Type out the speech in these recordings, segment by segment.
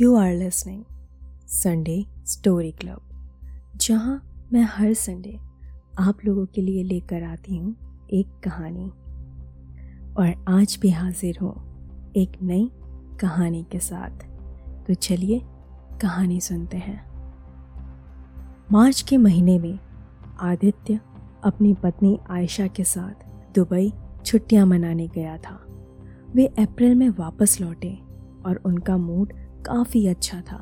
You are listening Sunday story club जहाँ मैं हर Sunday आप लोगों के लिए लेकर आती हूँ एक कहानी। और आज भी हाजिर हूँ एक नई कहानी के साथ। तो चलिए कहानी सुनते हैं। मार्च के महीने में आदित्य अपनी पत्नी आयशा के साथ दुबई छुट्टियाँ मनाने गया था। वे अप्रैल में वापस लौटे और उनका मूड काफ़ी अच्छा था,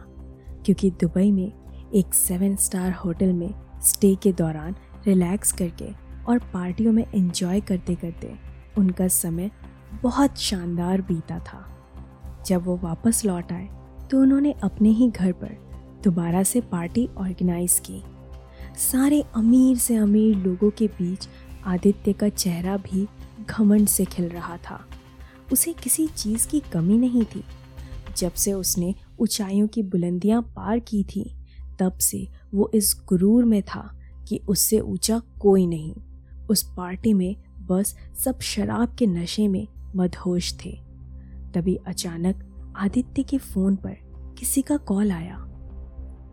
क्योंकि दुबई में एक सेवन स्टार होटल में स्टे के दौरान रिलैक्स करके और पार्टियों में एंजॉय करते करते उनका समय बहुत शानदार बीता था। जब वो वापस लौट आए तो उन्होंने अपने ही घर पर दोबारा से पार्टी ऑर्गेनाइज की। सारे अमीर से अमीर लोगों के बीच आदित्य का चेहरा भी घमंड से खिल रहा था। उसे किसी चीज़ की कमी नहीं थी जब से उसने ऊंचाइयों की बुलंदियाँ पार की थी, तब से वो इस गुरूर में था कि उससे ऊँचा कोई नहीं। उस पार्टी में बस सब शराब के नशे में मदहोश थे। तभी अचानक आदित्य के फ़ोन पर किसी का कॉल आया।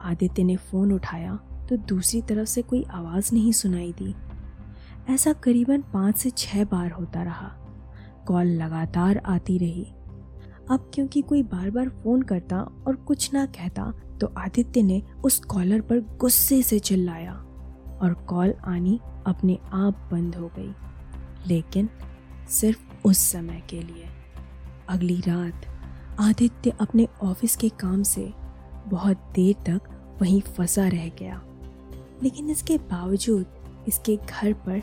आदित्य ने फ़ोन उठाया तो दूसरी तरफ़ से कोई आवाज़ नहीं सुनाई दी। ऐसा करीबन पाँच से छः बार होता रहा। कॉल लगातार आती रही। अब क्योंकि कोई बार बार फ़ोन करता और कुछ ना कहता तो आदित्य ने उस कॉलर पर गुस्से से चिल्लाया और कॉल आनी अपने आप बंद हो गई। लेकिन सिर्फ़ उस समय के लिए। अगली रात आदित्य अपने ऑफ़िस के काम से बहुत देर तक वहीं फंसा रह गया। लेकिन इसके बावजूद इसके घर पर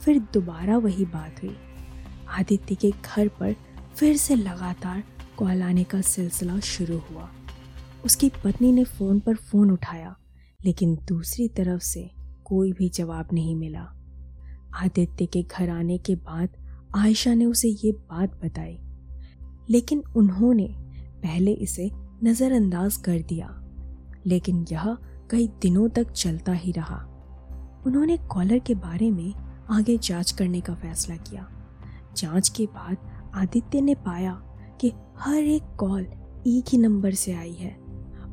फिर दोबारा वही बात हुई। आदित्य के घर पर फिर से लगातार कॉल आने का सिलसिला शुरू हुआ। उसकी पत्नी ने फ़ोन पर फ़ोन उठाया, लेकिन दूसरी तरफ़ से कोई भी जवाब नहीं मिला। आदित्य के घर आने के बाद आयशा ने उसे ये बात बताई, लेकिन उन्होंने पहले इसे नज़रअंदाज कर दिया, लेकिन यह कई दिनों तक चलता ही रहा। उन्होंने कॉलर के बारे में आगे जाँच करने का फैसला किया। जाँच के बाद आदित्य ने पाया हर एक कॉल एक ही नंबर से आई है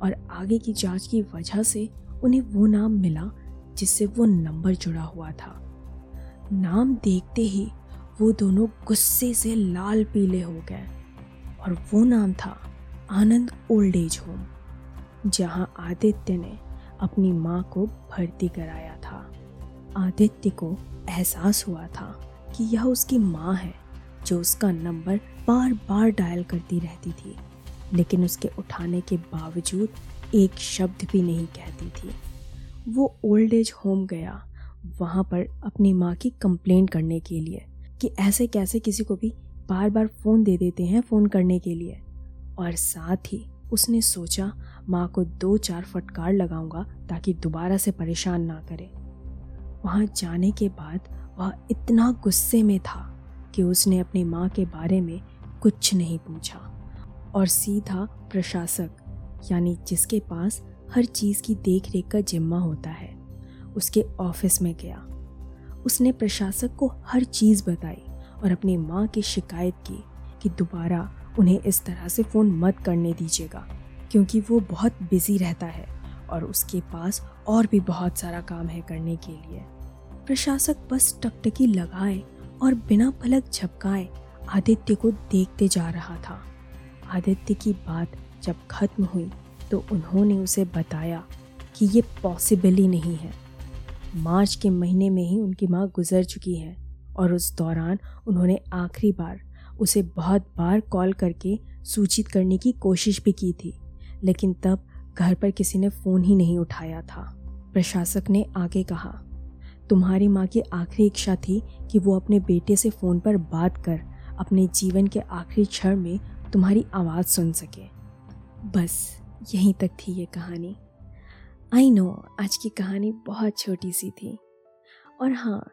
और आगे की जाँच की वजह से उन्हें वो नाम मिला जिससे वो नंबर जुड़ा हुआ था। नाम देखते ही वो दोनों गुस्से से लाल पीले हो गए और वो नाम था आनंद ओल्ड एज होम, जहाँ आदित्य ने अपनी माँ को भर्ती कराया था। आदित्य को एहसास हुआ था कि यह उसकी माँ है। जो उसका नंबर बार बार डायल करती रहती थी, लेकिन उसके उठाने के बावजूद एक शब्द भी नहीं कहती थी। वो ओल्ड एज होम गया, वहाँ पर अपनी माँ की कंप्लेंट करने के लिए, कि ऐसे कैसे किसी को भी बार बार फ़ोन दे देते हैं फ़ोन करने के लिए। और साथ ही उसने सोचा, माँ को दो चार फटकार लगाऊँगा ताकि दोबारा से परेशान ना करे। वहाँ जाने के बाद वह इतना गुस्से में था कि उसने अपनी माँ के बारे में कुछ नहीं पूछा। और सीधा प्रशासक, यानी जिसके पास हर चीज़ की देख रेख का जिम्मा होता है, उसके ऑफ़िस में गया। उसने प्रशासक को हर चीज़ बताई और अपनी माँ की शिकायत की कि दोबारा उन्हें इस तरह से फ़ोन मत करने दीजिएगा, क्योंकि वो बहुत बिज़ी रहता है और उसके पास और भी बहुत सारा काम है करने के लिए। प्रशासक बस टकटकी लगाए और बिना पलक झपकाए आदित्य को देखते जा रहा था। आदित्य की बात जब खत्म हुई तो उन्होंने उसे बताया कि ये पॉसिबल ही नहीं है। मार्च के महीने में ही उनकी माँ गुजर चुकी है और उस दौरान उन्होंने आखिरी बार उसे बहुत बार कॉल करके सूचित करने की कोशिश भी की थी, लेकिन तब घर पर किसी ने फ़ोन ही नहीं उठाया था। प्रशासक ने आगे कहा तुम्हारी माँ की आखिरी इच्छा थी कि वो अपने बेटे से फ़ोन पर बात कर, अपने जीवन के आखिरी क्षण में तुम्हारी आवाज़ सुन सके। बस, यहीं तक थी ये कहानी। आई नो आज की कहानी बहुत छोटी सी थी। और हाँ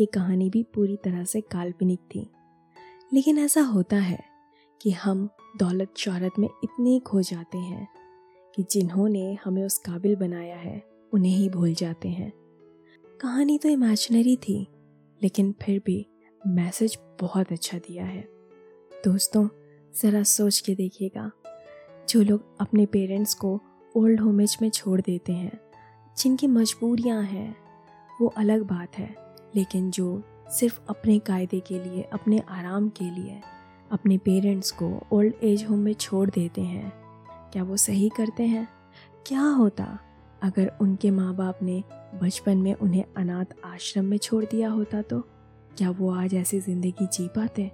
ये कहानी भी पूरी तरह से काल्पनिक थी। लेकिन ऐसा होता है कि हम दौलत शहरत में इतने खो जाते हैं कि जिन्होंने हमें उस काबिल बनाया है, उन्हें ही भूल जाते हैं। कहानी तो इमेजिनरी थी, लेकिन फिर भी मैसेज बहुत अच्छा दिया है। दोस्तों, ज़रा सोच के देखिएगा, जो लोग अपने पेरेंट्स को ओल्ड होमेज में छोड़ देते हैं, जिनकी मजबूरियाँ हैं, वो अलग बात है। लेकिन जो सिर्फ़ अपने कायदे के लिए, अपने आराम के लिए, अपने पेरेंट्स को ओल्ड एज होम में छोड़ देते हैं, क्या वो सही करते हैं? क्या होता? अगर उनके माँ बाप ने बचपन में उन्हें अनाथ आश्रम में छोड़ दिया होता तो क्या वो आज ऐसी ज़िंदगी जी पाते?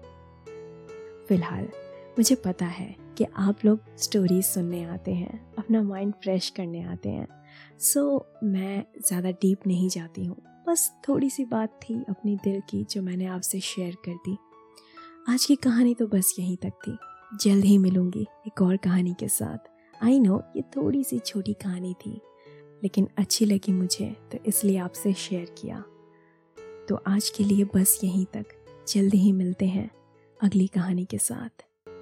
फ़िलहाल मुझे पता है कि आप लोग स्टोरीज सुनने आते हैं अपना माइंड फ्रेश करने आते हैं। सो so, मैं ज़्यादा डीप नहीं जाती हूँ। बस थोड़ी सी बात थी अपनी दिल की जो मैंने आपसे शेयर कर दी। आज की कहानी तो बस यहीं तक थी। जल्द ही मिलूँगी एक और कहानी के साथ। आई नो ये थोड़ी सी छोटी कहानी थी। लेकिन अच्छी लगी मुझे तो इसलिए आपसे शेयर किया। तो आज के लिए बस यहीं तक। जल्द ही मिलते हैं अगली कहानी के साथ।